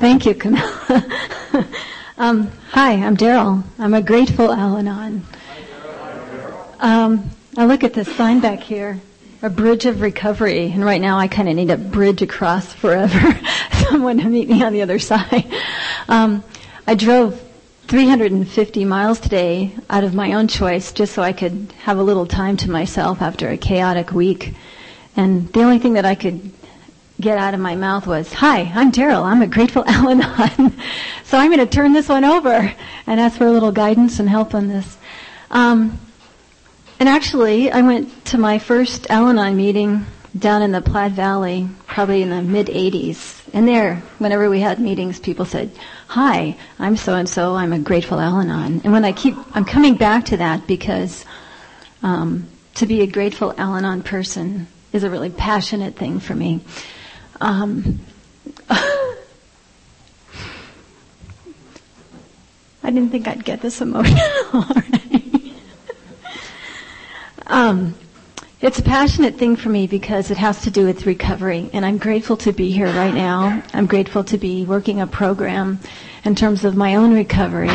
Thank you, Camilla. um, hi, I'm Daryl. I'm a grateful Al-Anon. Um, I look at this sign back here, a bridge of recovery, and right now I kind of need a bridge across forever, someone to meet me on the other side. Um, I drove 350 miles today out of my own choice just so I could have a little time to myself after a chaotic week. And the only thing that I could get out of my mouth was, Hi, I'm Daryl. I'm a grateful Al Anon. so I'm going to turn this one over and ask for a little guidance and help on this. Um, and actually, I went to my first Al Anon meeting down in the Platte Valley, probably in the mid 80s. And there, whenever we had meetings, people said, hi, I'm so and so, I'm a grateful Al-Anon. And when I keep, I'm coming back to that because um, to be a grateful Al-Anon person is a really passionate thing for me. Um, I didn't think I'd get this emotional. um, it's a passionate thing for me because it has to do with recovery, and I'm grateful to be here right now. I'm grateful to be working a program in terms of my own recovery.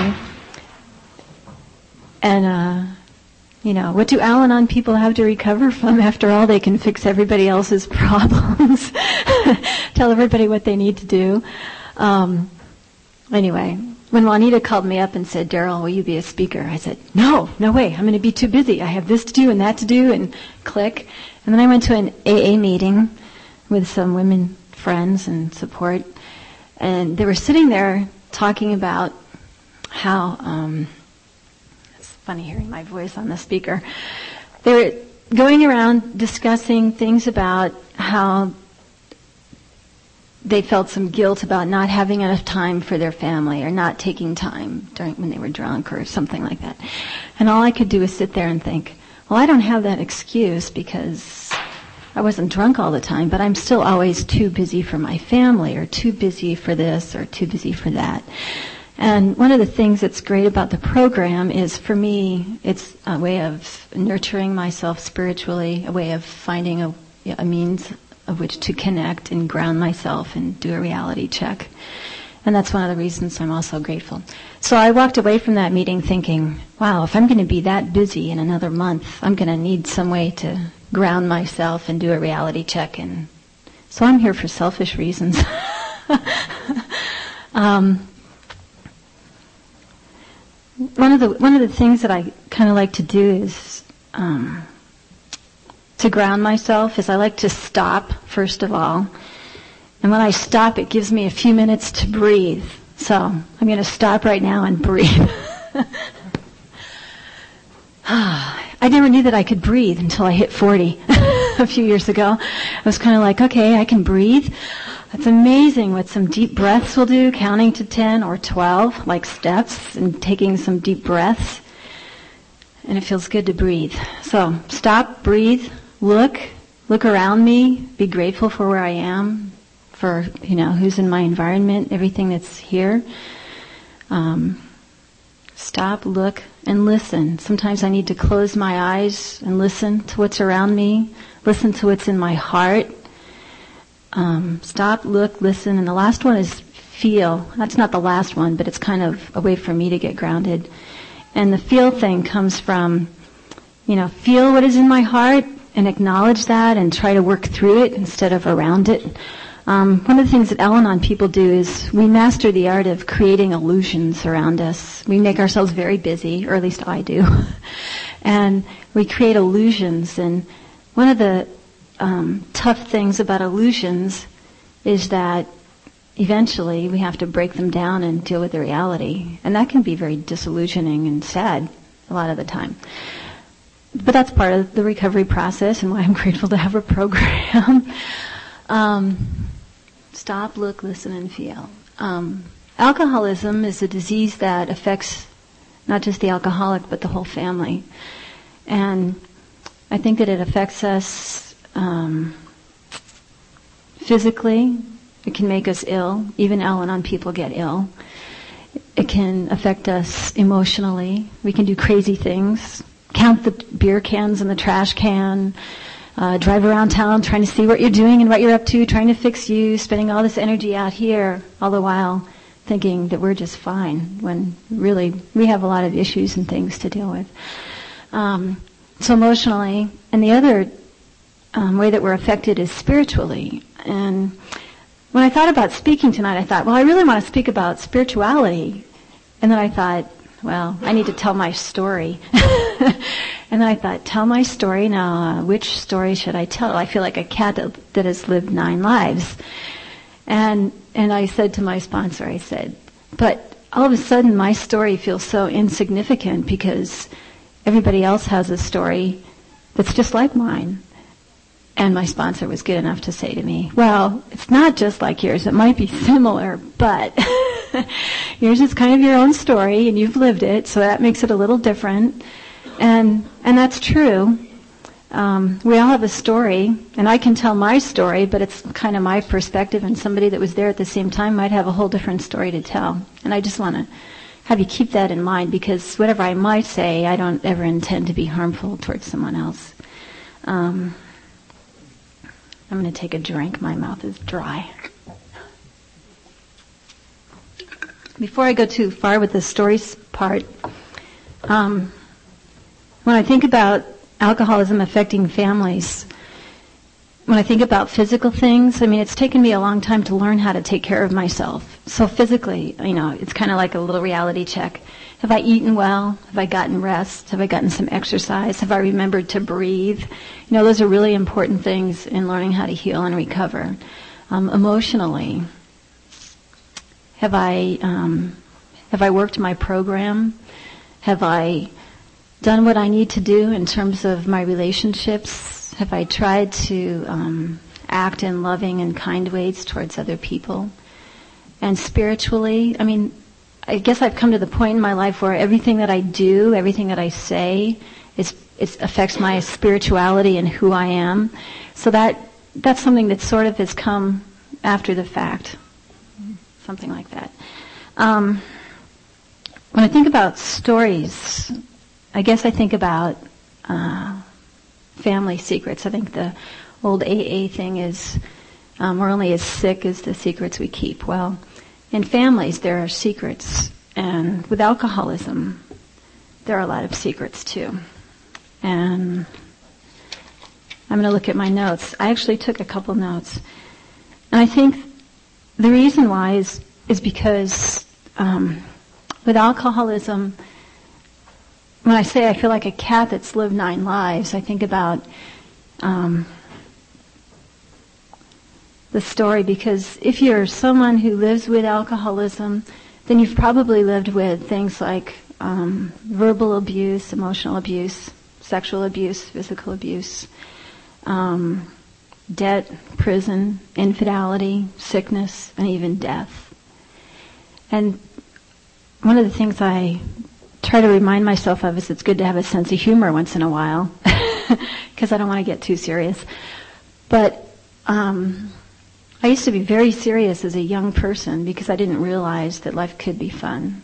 And, uh, you know, what do Al Anon people have to recover from? After all, they can fix everybody else's problems, tell everybody what they need to do. Um, anyway, when Juanita called me up and said, Daryl, will you be a speaker? I said, no, no way. I'm going to be too busy. I have this to do and that to do and click. And then I went to an AA meeting with some women friends and support. And they were sitting there talking about how, um, it's funny hearing my voice on the speaker. They were going around discussing things about how they felt some guilt about not having enough time for their family or not taking time during when they were drunk or something like that. And all I could do was sit there and think, well, I don't have that excuse because I wasn't drunk all the time, but I'm still always too busy for my family or too busy for this or too busy for that. And one of the things that's great about the program is for me, it's a way of nurturing myself spiritually, a way of finding a, a means of which to connect and ground myself and do a reality check. And that's one of the reasons I'm also grateful. So I walked away from that meeting thinking, wow, if I'm going to be that busy in another month, I'm going to need some way to ground myself and do a reality check. And so I'm here for selfish reasons. um, one of the one of the things that I kind of like to do is um, to ground myself is I like to stop, first of all. And when I stop, it gives me a few minutes to breathe. So I'm going to stop right now and breathe. I never knew that I could breathe until I hit 40 a few years ago. I was kind of like, okay, I can breathe. It's amazing what some deep breaths will do, counting to 10 or 12, like steps, and taking some deep breaths. And it feels good to breathe. So stop, breathe, look, look around me, be grateful for where I am, for, you know, who's in my environment, everything that's here. Um, stop, look, and listen. Sometimes I need to close my eyes and listen to what's around me, listen to what's in my heart. Um, stop, look, listen, and the last one is feel. That's not the last one, but it's kind of a way for me to get grounded. And the feel thing comes from, you know, feel what is in my heart and acknowledge that and try to work through it instead of around it. Um, one of the things that Al-Anon people do is we master the art of creating illusions around us. We make ourselves very busy, or at least I do, and we create illusions. And one of the um, tough things about illusions is that eventually we have to break them down and deal with the reality, and that can be very disillusioning and sad a lot of the time but that's part of the recovery process and why I'm grateful to have a program. um, stop, look, listen, and feel. Um, alcoholism is a disease that affects not just the alcoholic but the whole family, and I think that it affects us um, physically. It can make us ill. Even Al-Anon people get ill. It can affect us emotionally. We can do crazy things count the beer cans in the trash can, uh, drive around town trying to see what you're doing and what you're up to, trying to fix you, spending all this energy out here, all the while thinking that we're just fine when really we have a lot of issues and things to deal with. Um, so emotionally, and the other um, way that we're affected is spiritually. And when I thought about speaking tonight, I thought, well, I really want to speak about spirituality. And then I thought, well, I need to tell my story. and I thought, tell my story now. Uh, which story should I tell? I feel like a cat that, that has lived nine lives. And and I said to my sponsor, I said, but all of a sudden my story feels so insignificant because everybody else has a story that's just like mine. And my sponsor was good enough to say to me, well, it's not just like yours. It might be similar, but yours is kind of your own story and you've lived it, so that makes it a little different. And, and that's true. Um, we all have a story, and I can tell my story, but it's kind of my perspective, and somebody that was there at the same time might have a whole different story to tell. And I just want to have you keep that in mind because whatever I might say, I don't ever intend to be harmful towards someone else. Um, I'm going to take a drink. My mouth is dry. Before I go too far with the stories part, um, when I think about alcoholism affecting families. When I think about physical things, I mean, it's taken me a long time to learn how to take care of myself. So physically, you know, it's kind of like a little reality check. Have I eaten well? Have I gotten rest? Have I gotten some exercise? Have I remembered to breathe? You know, those are really important things in learning how to heal and recover. Um, emotionally, have I um, have I worked my program? Have I done what I need to do in terms of my relationships? Have I tried to um, act in loving and kind ways towards other people? And spiritually, I mean, I guess I've come to the point in my life where everything that I do, everything that I say, is affects my spirituality and who I am. So that that's something that sort of has come after the fact, something like that. Um, when I think about stories, I guess I think about uh, family secrets. I think the old AA thing is um, we're only as sick as the secrets we keep. Well, in families there are secrets, and with alcoholism there are a lot of secrets too. And I'm going to look at my notes. I actually took a couple notes, and I think the reason why is is because um, with alcoholism when I say I feel like a cat that's lived nine lives, I think about um, the story because if you're someone who lives with alcoholism, then you've probably lived with things like um, verbal abuse, emotional abuse, sexual abuse, physical abuse, um, debt, prison, infidelity, sickness, and even death. And one of the things I try to remind myself of is it's good to have a sense of humor once in a while because I don't want to get too serious. But um, I used to be very serious as a young person because I didn't realize that life could be fun.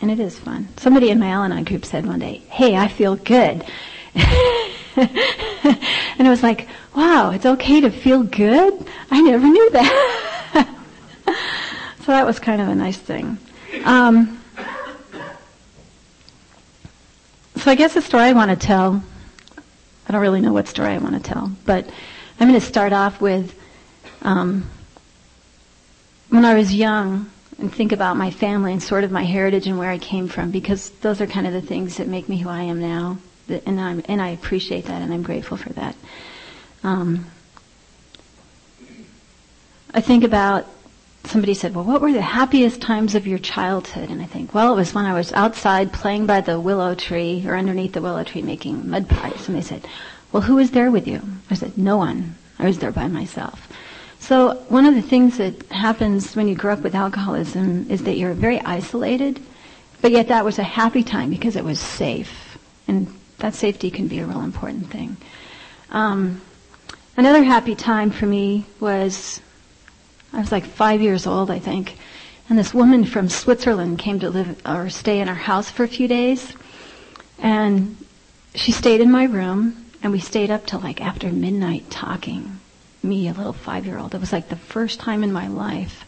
And it is fun. Somebody in my Al-Anon group said one day, hey, I feel good. and I was like, wow, it's okay to feel good? I never knew that. so that was kind of a nice thing. Um, so I guess the story I want to tell, I don't really know what story I want to tell, but I'm going to start off with um, when I was young and think about my family and sort of my heritage and where I came from because those are kind of the things that make me who I am now. And, I'm, and I appreciate that and I'm grateful for that. Um, I think about somebody said, well, what were the happiest times of your childhood? And I think, well, it was when I was outside playing by the willow tree or underneath the willow tree making mud pies. And they said, well, who was there with you? I said, no one. I was there by myself. So one of the things that happens when you grow up with alcoholism is that you're very isolated, but yet that was a happy time because it was safe. And that safety can be a real important thing. Um, another happy time for me was I was like five years old, I think. And this woman from Switzerland came to live or stay in our house for a few days. And she stayed in my room and we stayed up till like after midnight talking. Me, a little five-year-old. It was like the first time in my life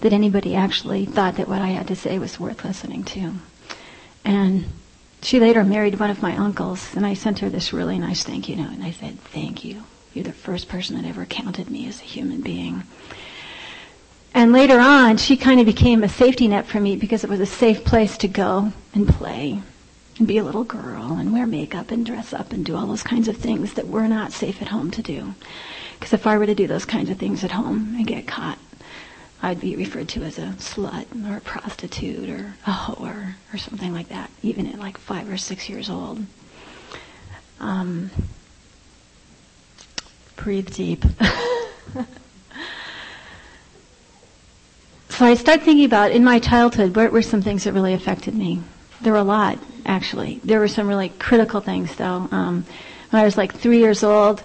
that anybody actually thought that what I had to say was worth listening to. And she later married one of my uncles, and I sent her this really nice thank you note, and I said, thank you. You're the first person that ever counted me as a human being. And later on, she kind of became a safety net for me because it was a safe place to go and play and be a little girl and wear makeup and dress up and do all those kinds of things that were not safe at home to do. Because if I were to do those kinds of things at home and get caught, I'd be referred to as a slut or a prostitute or a whore or something like that, even at like five or six years old. Um, breathe deep. So I start thinking about in my childhood, what were some things that really affected me? There were a lot, actually. There were some really critical things, though. Um, when I was like three years old,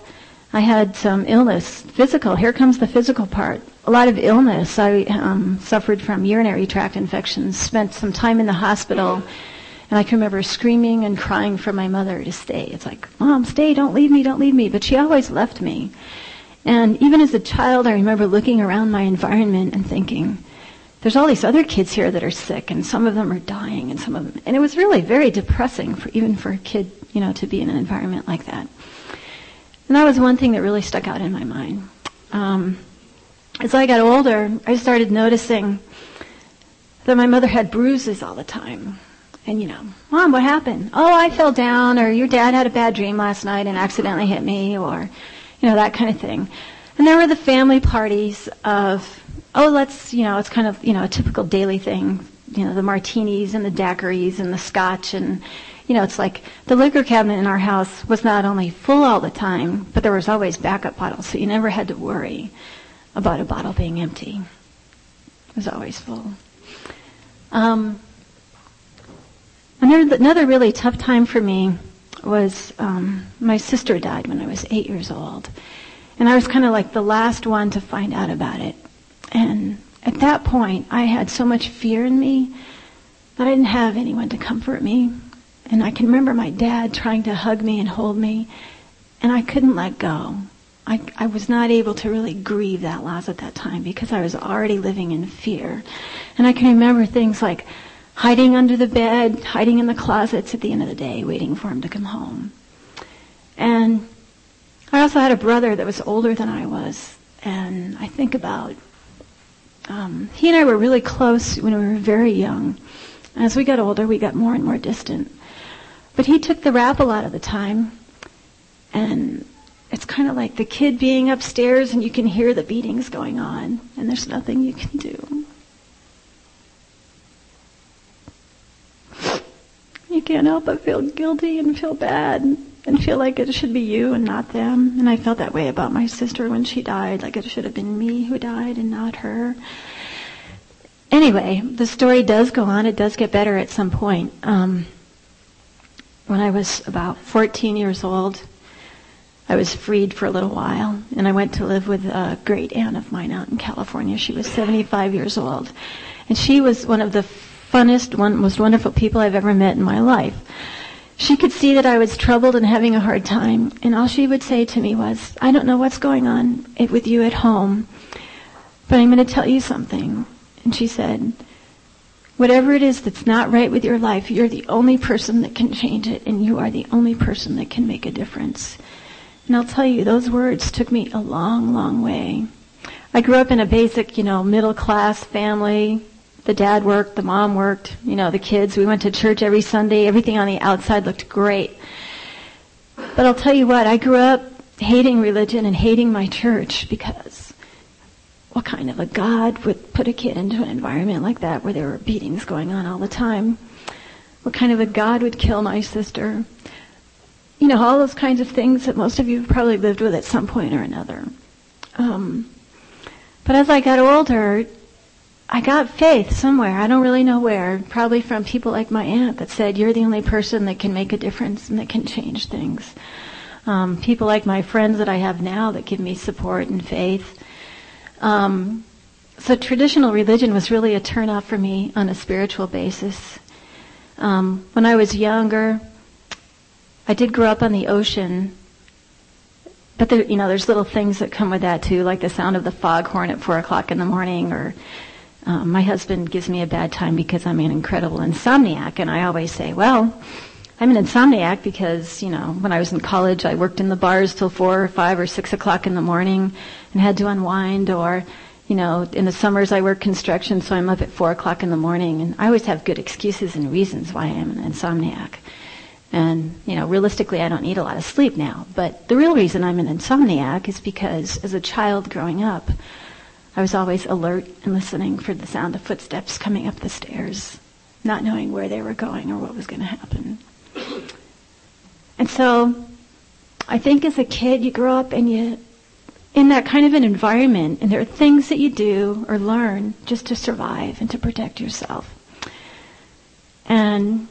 I had some illness, physical. Here comes the physical part. A lot of illness. I um, suffered from urinary tract infections. Spent some time in the hospital, and I can remember screaming and crying for my mother to stay. It's like, Mom, stay! Don't leave me! Don't leave me! But she always left me. And even as a child, I remember looking around my environment and thinking, there's all these other kids here that are sick and some of them are dying and some of them and it was really very depressing for even for a kid you know to be in an environment like that and that was one thing that really stuck out in my mind. Um, as i got older i started noticing that my mother had bruises all the time. And you know mom what happened? Oh i fell down or your dad had a bad dream last night and accidentally hit me or you know that kind of thing. And there were the family parties of oh, let's, you know, it's kind of, you know, a typical daily thing. You know, the martinis and the daiquiris and the scotch and, you know, it's like the liquor cabinet in our house was not only full all the time, but there was always backup bottles, so you never had to worry about a bottle being empty. It was always full. Um, another, another really tough time for me was um, my sister died when I was eight years old. And I was kind of like the last one to find out about it. And at that point, I had so much fear in me that I didn't have anyone to comfort me. And I can remember my dad trying to hug me and hold me, and I couldn't let go. I, I was not able to really grieve that loss at that time because I was already living in fear. And I can remember things like hiding under the bed, hiding in the closets at the end of the day, waiting for him to come home. And I also had a brother that was older than I was. And I think about um, he and I were really close when we were very young. As we got older, we got more and more distant. But he took the rap a lot of the time, and it's kind of like the kid being upstairs and you can hear the beatings going on, and there's nothing you can do. You can't help but feel guilty and feel bad and feel like it should be you and not them. And I felt that way about my sister when she died, like it should have been me who died and not her. Anyway, the story does go on. It does get better at some point. Um, when I was about 14 years old, I was freed for a little while, and I went to live with a great aunt of mine out in California. She was 75 years old, and she was one of the funnest, one, most wonderful people I've ever met in my life. She could see that I was troubled and having a hard time, and all she would say to me was, I don't know what's going on with you at home, but I'm going to tell you something. And she said, whatever it is that's not right with your life, you're the only person that can change it, and you are the only person that can make a difference. And I'll tell you, those words took me a long, long way. I grew up in a basic, you know, middle class family, the dad worked, the mom worked, you know, the kids. We went to church every Sunday. Everything on the outside looked great. But I'll tell you what, I grew up hating religion and hating my church because what kind of a God would put a kid into an environment like that where there were beatings going on all the time? What kind of a God would kill my sister? You know, all those kinds of things that most of you have probably lived with at some point or another. Um, but as I got older, I got faith somewhere. I don't really know where. Probably from people like my aunt that said, you're the only person that can make a difference and that can change things. Um, people like my friends that I have now that give me support and faith. Um, so traditional religion was really a turnoff for me on a spiritual basis. Um, when I was younger, I did grow up on the ocean, but there, you know, there's little things that come with that too, like the sound of the foghorn at four o'clock in the morning, or um, my husband gives me a bad time because I'm an incredible insomniac, and I always say, well, I'm an insomniac because, you know, when I was in college, I worked in the bars till four or five or six o'clock in the morning and had to unwind, or, you know, in the summers I work construction, so I'm up at four o'clock in the morning, and I always have good excuses and reasons why I am an insomniac. And, you know, realistically, I don't need a lot of sleep now. But the real reason I'm an insomniac is because as a child growing up, I was always alert and listening for the sound of footsteps coming up the stairs, not knowing where they were going or what was going to happen. And so, I think as a kid, you grow up and you, in that kind of an environment, and there are things that you do or learn just to survive and to protect yourself. And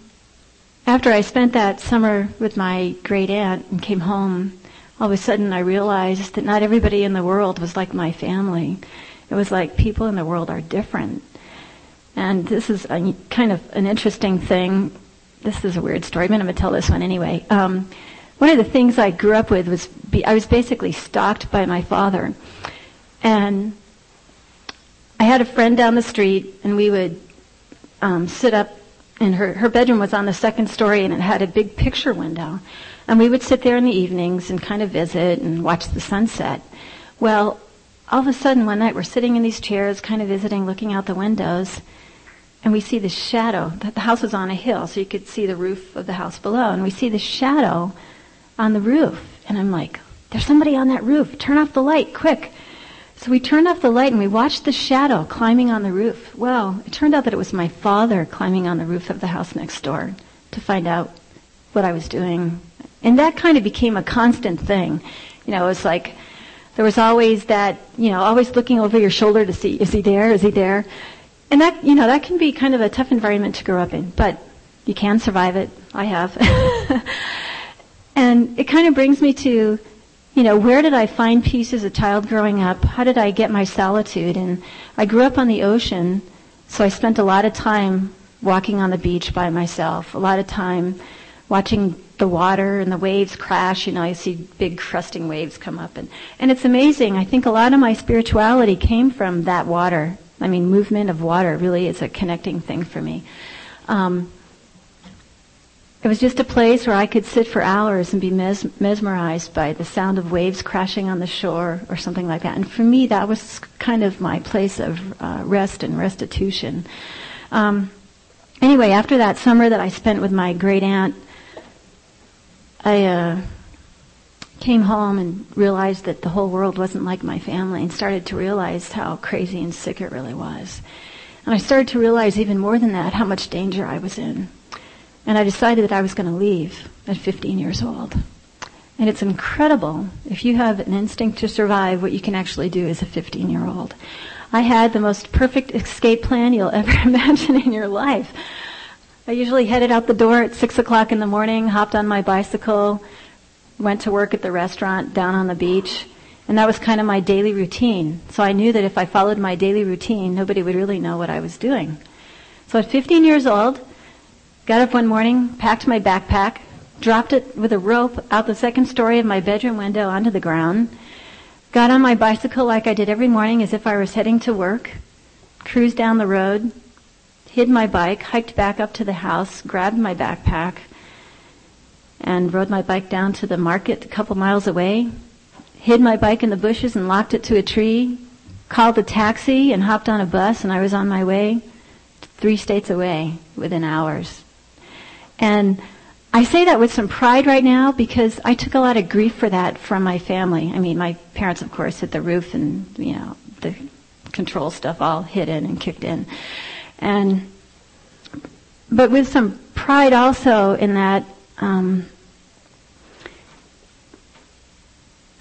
after I spent that summer with my great aunt and came home, all of a sudden I realized that not everybody in the world was like my family. It was like people in the world are different. And this is a, kind of an interesting thing. This is a weird story, but I'm going to tell this one anyway. Um, one of the things I grew up with was be, I was basically stalked by my father. And I had a friend down the street, and we would um, sit up and her, her bedroom was on the second story and it had a big picture window. And we would sit there in the evenings and kind of visit and watch the sunset. Well, all of a sudden one night we're sitting in these chairs, kind of visiting, looking out the windows, and we see this shadow. The house was on a hill, so you could see the roof of the house below, and we see this shadow on the roof. And I'm like, there's somebody on that roof. Turn off the light, quick. So we turned off the light and we watched the shadow climbing on the roof. Well, it turned out that it was my father climbing on the roof of the house next door to find out what I was doing. And that kind of became a constant thing. You know, it was like there was always that, you know, always looking over your shoulder to see, is he there? Is he there? And that, you know, that can be kind of a tough environment to grow up in, but you can survive it. I have. and it kind of brings me to you know, where did I find peace as a child growing up? How did I get my solitude? And I grew up on the ocean, so I spent a lot of time walking on the beach by myself, a lot of time watching the water and the waves crash. You know, I see big crusting waves come up. And, and it's amazing. I think a lot of my spirituality came from that water. I mean, movement of water really is a connecting thing for me. Um, it was just a place where I could sit for hours and be mes- mesmerized by the sound of waves crashing on the shore or something like that. And for me, that was kind of my place of uh, rest and restitution. Um, anyway, after that summer that I spent with my great aunt, I uh, came home and realized that the whole world wasn't like my family and started to realize how crazy and sick it really was. And I started to realize even more than that how much danger I was in. And I decided that I was going to leave at 15 years old. And it's incredible if you have an instinct to survive what you can actually do as a 15 year old. I had the most perfect escape plan you'll ever imagine in your life. I usually headed out the door at 6 o'clock in the morning, hopped on my bicycle, went to work at the restaurant down on the beach, and that was kind of my daily routine. So I knew that if I followed my daily routine, nobody would really know what I was doing. So at 15 years old, Got up one morning, packed my backpack, dropped it with a rope out the second story of my bedroom window onto the ground, got on my bicycle like I did every morning as if I was heading to work, cruised down the road, hid my bike, hiked back up to the house, grabbed my backpack, and rode my bike down to the market a couple miles away, hid my bike in the bushes and locked it to a tree, called a taxi and hopped on a bus and I was on my way three states away within hours. And I say that with some pride right now because I took a lot of grief for that from my family. I mean, my parents, of course, hit the roof and, you know, the control stuff all hit in and kicked in. And, but with some pride also in that, um,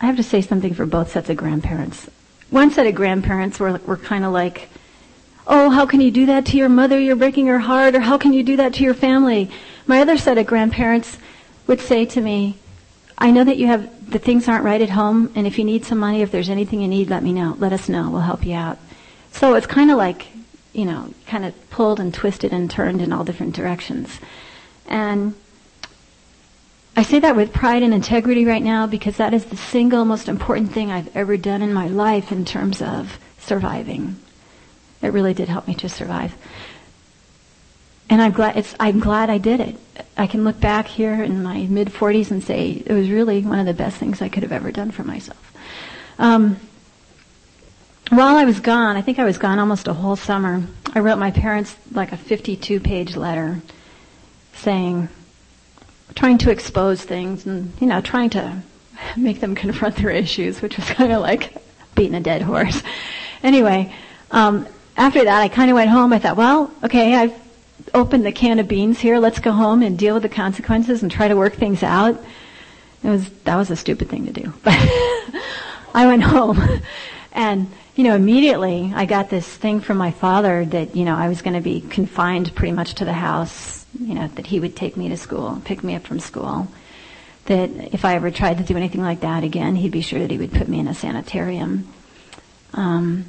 I have to say something for both sets of grandparents. One set of grandparents were, were kind of like, oh, how can you do that to your mother? You're breaking her heart. Or how can you do that to your family? My other set of grandparents would say to me, I know that you have, the things aren't right at home, and if you need some money, if there's anything you need, let me know. Let us know. We'll help you out. So it's kind of like, you know, kind of pulled and twisted and turned in all different directions. And I say that with pride and integrity right now because that is the single most important thing I've ever done in my life in terms of surviving. It really did help me to survive. And I'm glad I'm glad I did it. I can look back here in my mid 40s and say it was really one of the best things I could have ever done for myself. Um, while I was gone, I think I was gone almost a whole summer. I wrote my parents like a 52 page letter saying, trying to expose things and, you know, trying to make them confront their issues, which was kind of like beating a dead horse. Anyway, um, after that, I kind of went home. I thought, well, okay, I've opened the can of beans here. Let's go home and deal with the consequences and try to work things out. It was that was a stupid thing to do, but I went home and you know, immediately I got this thing from my father that, you know, I was going to be confined pretty much to the house, you know, that he would take me to school, pick me up from school. That if I ever tried to do anything like that again, he'd be sure that he would put me in a sanitarium. Um,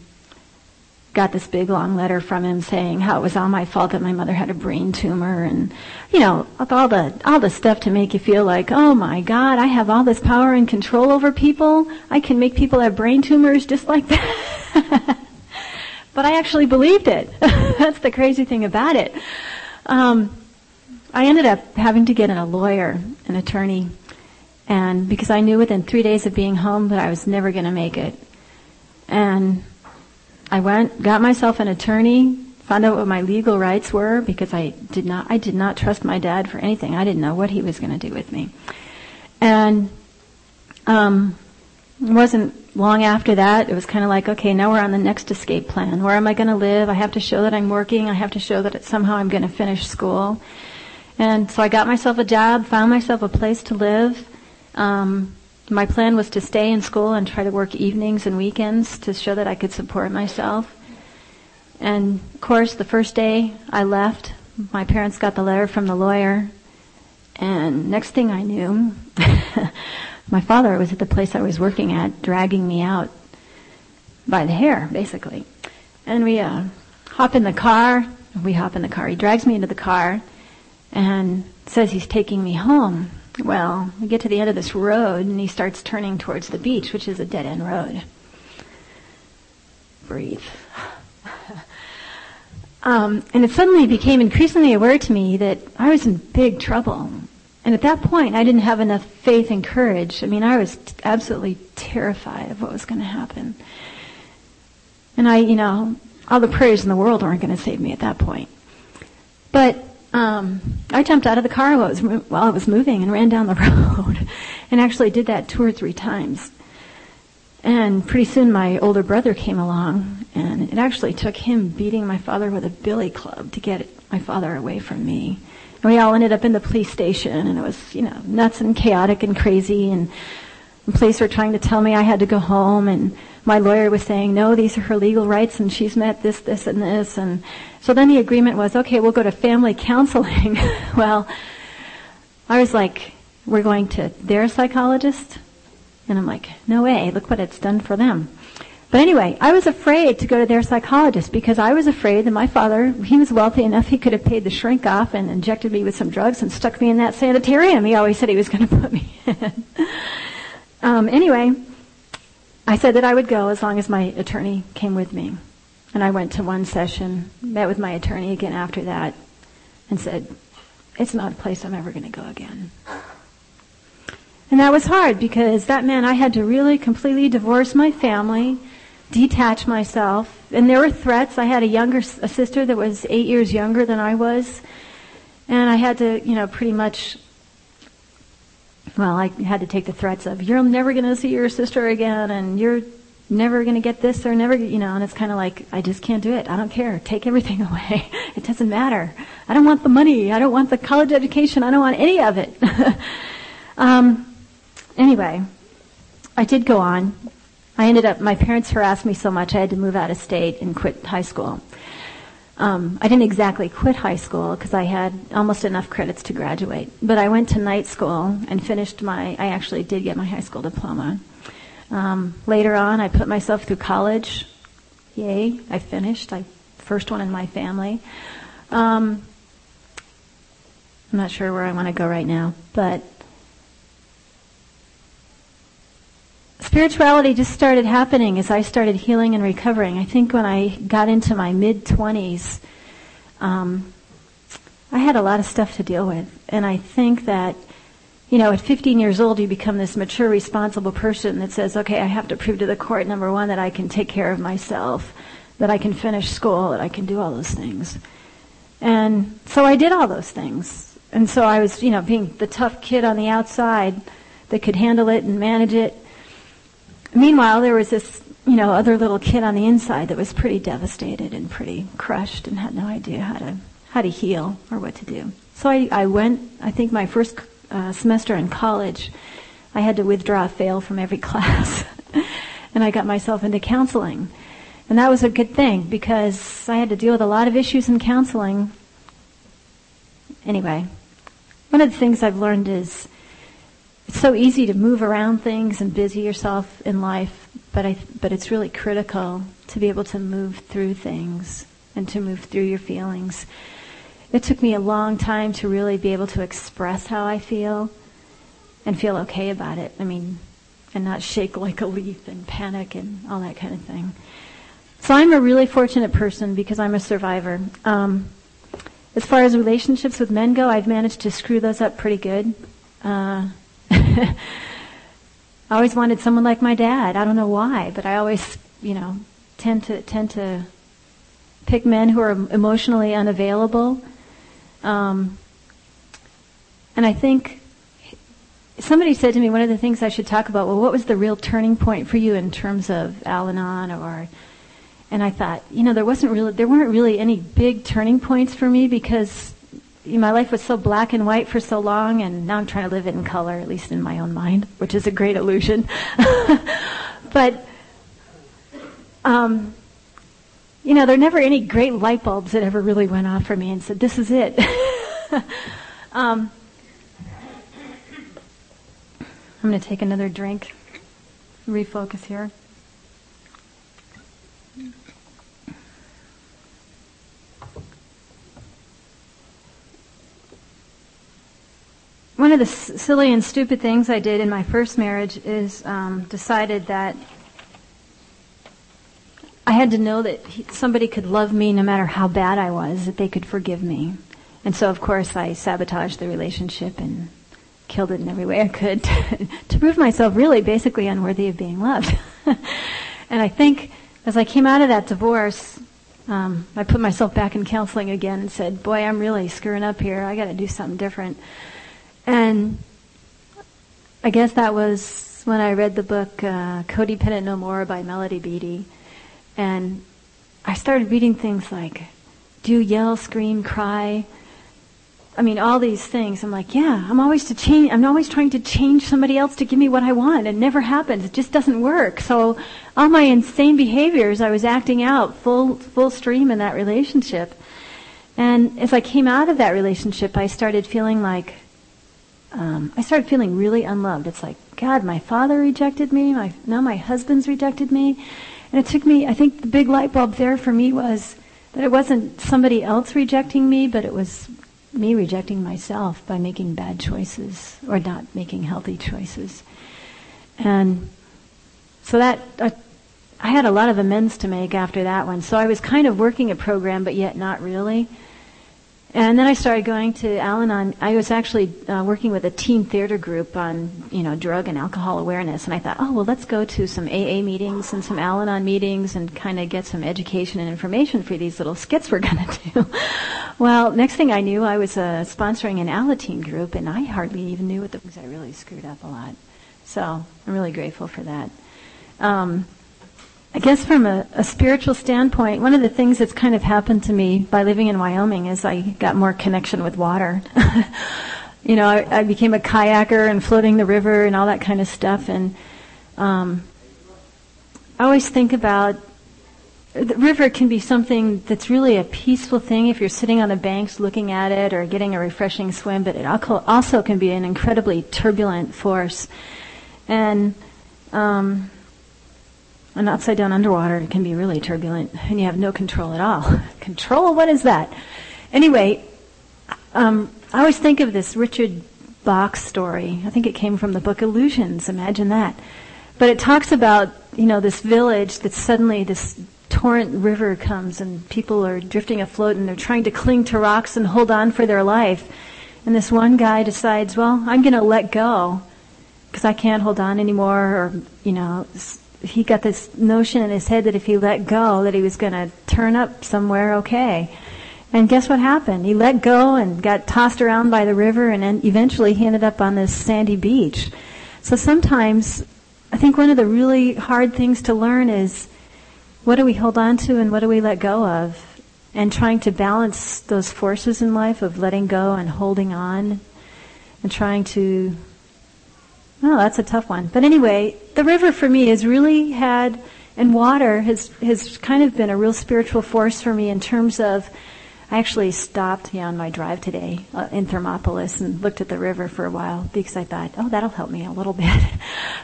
got this big long letter from him saying how it was all my fault that my mother had a brain tumor and you know all the all the stuff to make you feel like oh my god I have all this power and control over people I can make people have brain tumors just like that but I actually believed it that's the crazy thing about it um, I ended up having to get a lawyer an attorney and because I knew within three days of being home that I was never going to make it and I went, got myself an attorney, found out what my legal rights were because I did not, I did not trust my dad for anything. I didn't know what he was going to do with me. And, um, it wasn't long after that, it was kind of like, okay, now we're on the next escape plan. Where am I going to live? I have to show that I'm working. I have to show that somehow I'm going to finish school. And so I got myself a job, found myself a place to live. Um, my plan was to stay in school and try to work evenings and weekends to show that I could support myself. And of course, the first day I left, my parents got the letter from the lawyer. And next thing I knew, my father was at the place I was working at, dragging me out by the hair, basically. And we uh, hop in the car. We hop in the car. He drags me into the car and says he's taking me home. Well, we get to the end of this road and he starts turning towards the beach, which is a dead end road. Breathe. um, and it suddenly became increasingly aware to me that I was in big trouble. And at that point, I didn't have enough faith and courage. I mean, I was t- absolutely terrified of what was going to happen. And I, you know, all the prayers in the world weren't going to save me at that point. But um, I jumped out of the car while it, was, while it was moving and ran down the road, and actually did that two or three times. And pretty soon my older brother came along, and it actually took him beating my father with a billy club to get my father away from me. And we all ended up in the police station, and it was, you know, nuts and chaotic and crazy, and the police were trying to tell me I had to go home, and my lawyer was saying, no, these are her legal rights, and she's met this, this, and this, and so then the agreement was, okay, we'll go to family counseling. well, I was like, we're going to their psychologist? And I'm like, no way, look what it's done for them. But anyway, I was afraid to go to their psychologist because I was afraid that my father, he was wealthy enough, he could have paid the shrink off and injected me with some drugs and stuck me in that sanitarium he always said he was going to put me in. um, anyway, I said that I would go as long as my attorney came with me. And I went to one session, met with my attorney again after that, and said, it's not a place I'm ever going to go again. And that was hard because that meant I had to really completely divorce my family, detach myself, and there were threats. I had a younger a sister that was eight years younger than I was, and I had to, you know, pretty much. Well, I had to take the threats of you're never going to see your sister again, and you're never going to get this or never, you know, and it's kind of like, I just can't do it. I don't care. Take everything away. it doesn't matter. I don't want the money. I don't want the college education. I don't want any of it. um, anyway, I did go on. I ended up, my parents harassed me so much I had to move out of state and quit high school. Um, I didn't exactly quit high school because I had almost enough credits to graduate. But I went to night school and finished my, I actually did get my high school diploma. Um, later on, I put myself through college. Yay, I finished. I first one in my family. Um, I'm not sure where I want to go right now, but spirituality just started happening as I started healing and recovering. I think when I got into my mid 20s, um, I had a lot of stuff to deal with. And I think that, you know, at 15 years old, you become this mature, responsible person that says, okay, I have to prove to the court, number one, that I can take care of myself, that I can finish school, that I can do all those things. And so I did all those things. And so I was, you know, being the tough kid on the outside that could handle it and manage it Meanwhile, there was this, you know, other little kid on the inside that was pretty devastated and pretty crushed and had no idea how to how to heal or what to do. So I, I went. I think my first uh, semester in college, I had to withdraw, fail from every class, and I got myself into counseling, and that was a good thing because I had to deal with a lot of issues in counseling. Anyway, one of the things I've learned is it's so easy to move around things and busy yourself in life, but I, but it's really critical to be able to move through things and to move through your feelings. It took me a long time to really be able to express how I feel and feel okay about it. I mean, and not shake like a leaf and panic and all that kind of thing. So I'm a really fortunate person because I'm a survivor. Um, as far as relationships with men go, I've managed to screw those up pretty good. Uh, I always wanted someone like my dad. I don't know why, but I always, you know, tend to tend to pick men who are emotionally unavailable. Um, and I think somebody said to me one of the things I should talk about. Well, what was the real turning point for you in terms of Al-Anon or? And I thought, you know, there wasn't really there weren't really any big turning points for me because my life was so black and white for so long, and now I'm trying to live it in color, at least in my own mind, which is a great illusion. but, um, you know, there never any great light bulbs that ever really went off for me and said, this is it. um, I'm going to take another drink, refocus here. One of the s- silly and stupid things I did in my first marriage is um, decided that I had to know that he, somebody could love me no matter how bad I was, that they could forgive me. And so, of course, I sabotaged the relationship and killed it in every way I could to, to prove myself really basically unworthy of being loved. and I think as I came out of that divorce, um, I put myself back in counseling again and said, boy, I'm really screwing up here. I got to do something different. And I guess that was when I read the book uh, Codependent No More by Melody Beattie. And I started reading things like do yell, scream, cry. I mean, all these things. I'm like, yeah, I'm always to change. I'm always trying to change somebody else to give me what I want. It never happens. It just doesn't work. So all my insane behaviors, I was acting out full full stream in that relationship. And as I came out of that relationship, I started feeling like um, I started feeling really unloved. It's like, God, my father rejected me. My, now my husband's rejected me. And it took me, I think the big light bulb there for me was that it wasn't somebody else rejecting me, but it was me rejecting myself by making bad choices or not making healthy choices. And so that, uh, I had a lot of amends to make after that one. So I was kind of working a program, but yet not really. And then I started going to Al-Anon. I was actually uh, working with a teen theater group on, you know, drug and alcohol awareness. And I thought, oh, well, let's go to some AA meetings and some Al-Anon meetings and kind of get some education and information for these little skits we're going to do. well, next thing I knew, I was uh, sponsoring an Alateen group, and I hardly even knew what the things I really screwed up a lot. So I'm really grateful for that. Um, I guess from a, a, spiritual standpoint, one of the things that's kind of happened to me by living in Wyoming is I got more connection with water. you know, I, I, became a kayaker and floating the river and all that kind of stuff. And um, I always think about the river can be something that's really a peaceful thing if you're sitting on the banks looking at it or getting a refreshing swim, but it also can be an incredibly turbulent force. And um, and upside down underwater, it can be really turbulent, and you have no control at all. control? What is that? Anyway, um, I always think of this Richard Bach story. I think it came from the book Illusions. Imagine that. But it talks about, you know, this village that suddenly this torrent river comes and people are drifting afloat and they're trying to cling to rocks and hold on for their life. And this one guy decides, well, I'm going to let go because I can't hold on anymore or, you know, he got this notion in his head that if he let go that he was going to turn up somewhere okay. And guess what happened? He let go and got tossed around by the river and then eventually he ended up on this sandy beach. So sometimes I think one of the really hard things to learn is what do we hold on to and what do we let go of? And trying to balance those forces in life of letting go and holding on and trying to Oh, that's a tough one. But anyway, the river for me has really had, and water has, has kind of been a real spiritual force for me in terms of, I actually stopped yeah, on my drive today uh, in Thermopolis and looked at the river for a while because I thought, oh, that'll help me a little bit.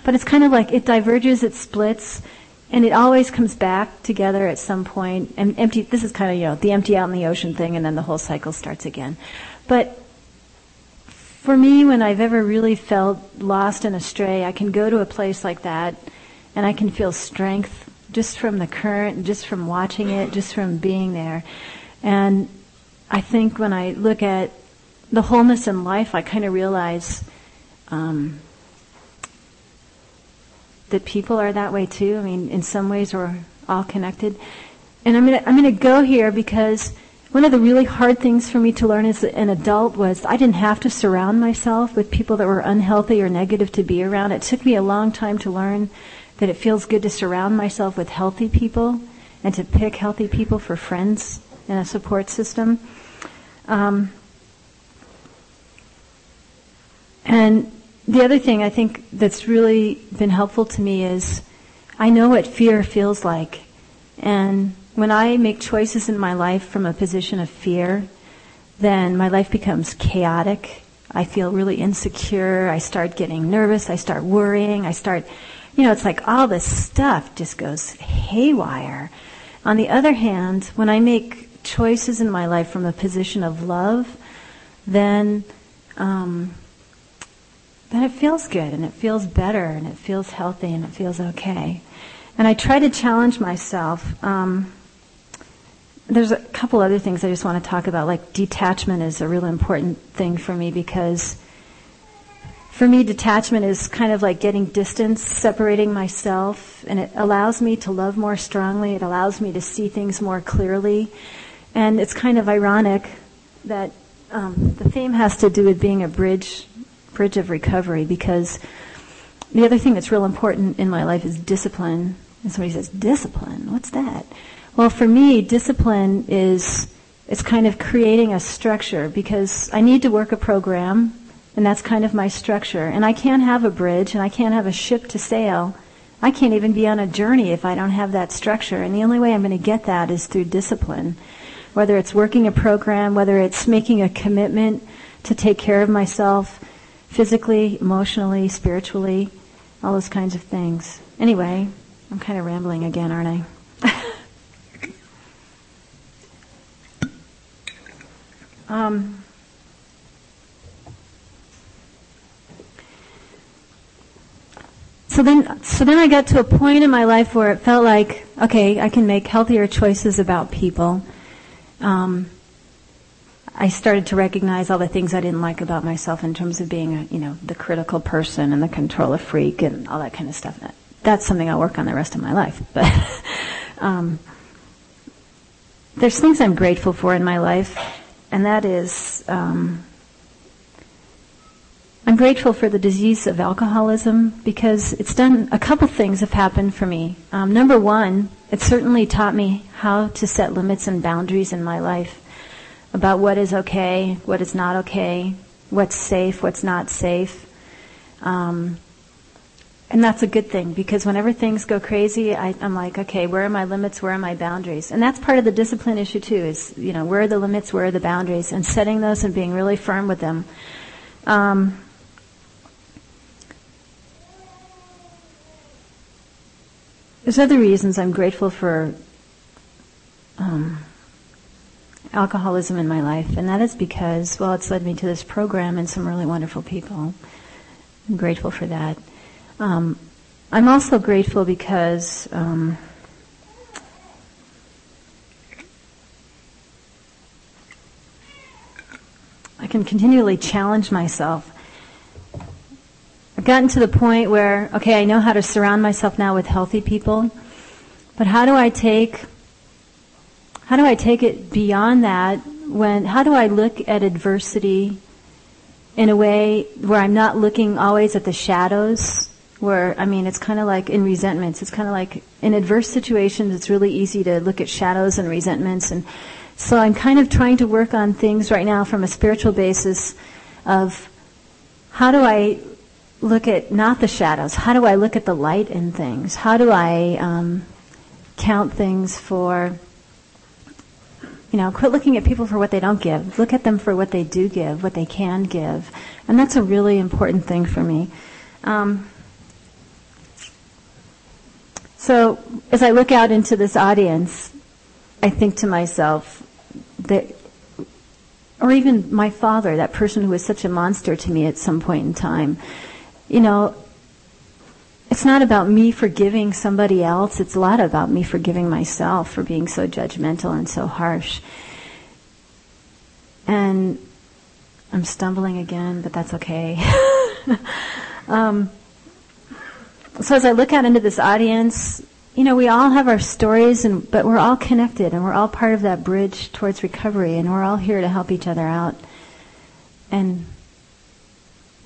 but it's kind of like it diverges, it splits, and it always comes back together at some point. And empty. This is kind of you know the empty out in the ocean thing, and then the whole cycle starts again. But for me, when I've ever really felt lost and astray, I can go to a place like that and I can feel strength just from the current, just from watching it, just from being there. And I think when I look at the wholeness in life, I kind of realize um, that people are that way too. I mean, in some ways, we're all connected. And I'm gonna I'm gonna go here because one of the really hard things for me to learn as an adult was I didn't have to surround myself with people that were unhealthy or negative to be around. It took me a long time to learn that it feels good to surround myself with healthy people and to pick healthy people for friends and a support system. Um, and the other thing I think that's really been helpful to me is I know what fear feels like. And when I make choices in my life from a position of fear, then my life becomes chaotic. I feel really insecure. I start getting nervous. I start worrying. I start, you know, it's like all this stuff just goes haywire. On the other hand, when I make choices in my life from a position of love, then, um, then it feels good and it feels better and it feels healthy and it feels okay. And I try to challenge myself. Um, there's a couple other things I just want to talk about. Like detachment is a really important thing for me because for me, detachment is kind of like getting distance, separating myself, and it allows me to love more strongly. It allows me to see things more clearly. And it's kind of ironic that um, the theme has to do with being a bridge, bridge of recovery because the other thing that's real important in my life is discipline. And somebody says, discipline? What's that? Well, for me, discipline is it's kind of creating a structure because I need to work a program, and that's kind of my structure. And I can't have a bridge, and I can't have a ship to sail. I can't even be on a journey if I don't have that structure. And the only way I'm going to get that is through discipline. Whether it's working a program, whether it's making a commitment to take care of myself physically, emotionally, spiritually, all those kinds of things. Anyway, I'm kind of rambling again, aren't I? Um, so then, so then I got to a point in my life where it felt like, okay, I can make healthier choices about people. Um, I started to recognize all the things I didn't like about myself in terms of being, a, you know, the critical person and the controller freak and all that kind of stuff. That's something I'll work on the rest of my life. But um, there's things I'm grateful for in my life and that is um, I'm grateful for the disease of alcoholism because it's done a couple things have happened for me. Um, number one, it certainly taught me how to set limits and boundaries in my life about what is okay, what is not okay, what's safe, what's not safe. Um, and that's a good thing because whenever things go crazy, I, am like, okay, where are my limits? Where are my boundaries? And that's part of the discipline issue too. Is you know where are the limits? Where are the boundaries? And setting those and being really firm with them. Um, there's other reasons I'm grateful for um, alcoholism in my life, and that is because well, it's led me to this program and some really wonderful people. I'm grateful for that. Um, I'm also grateful because um, I can continually challenge myself. I've gotten to the point where, okay, I know how to surround myself now with healthy people, but how do I take, how do I take it beyond that when, how do I look at adversity in a way where I'm not looking always at the shadows, where, I mean, it's kind of like in resentments, it's kind of like in adverse situations, it's really easy to look at shadows and resentments and so I'm kind of trying to work on things right now from a spiritual basis of how do I look at not the shadows? How do I look at the light in things? How do I um, count things for, you know, quit looking at people for what they don't give. Look at them for what they do give, what they can give. And that's a really important thing for me. Um, so as I look out into this audience, I think to myself, that, or even my father, that person who was such a monster to me at some point in time, you know, it's not about me forgiving somebody else. It's a lot about me forgiving myself for being so judgmental and so harsh. And I'm stumbling again, but that's okay. um, so as I look out into this audience, you know, we all have our stories, and but we're all connected, and we're all part of that bridge towards recovery, and we're all here to help each other out. And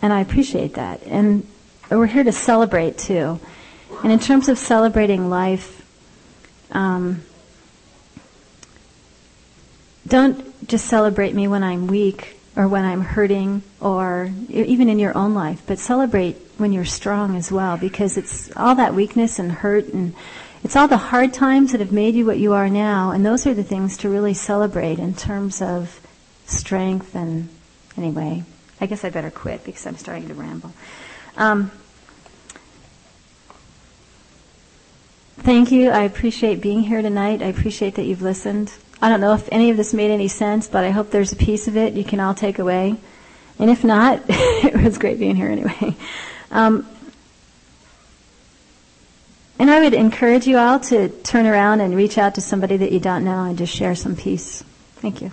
and I appreciate that. And we're here to celebrate too. And in terms of celebrating life, um, don't just celebrate me when I'm weak or when I'm hurting or even in your own life, but celebrate when you're strong as well because it's all that weakness and hurt and it's all the hard times that have made you what you are now and those are the things to really celebrate in terms of strength and anyway, I guess I better quit because I'm starting to ramble. Um, thank you. I appreciate being here tonight. I appreciate that you've listened. I don't know if any of this made any sense, but I hope there's a piece of it you can all take away. And if not, it was great being here anyway. Um, and I would encourage you all to turn around and reach out to somebody that you don't know and just share some peace. Thank you.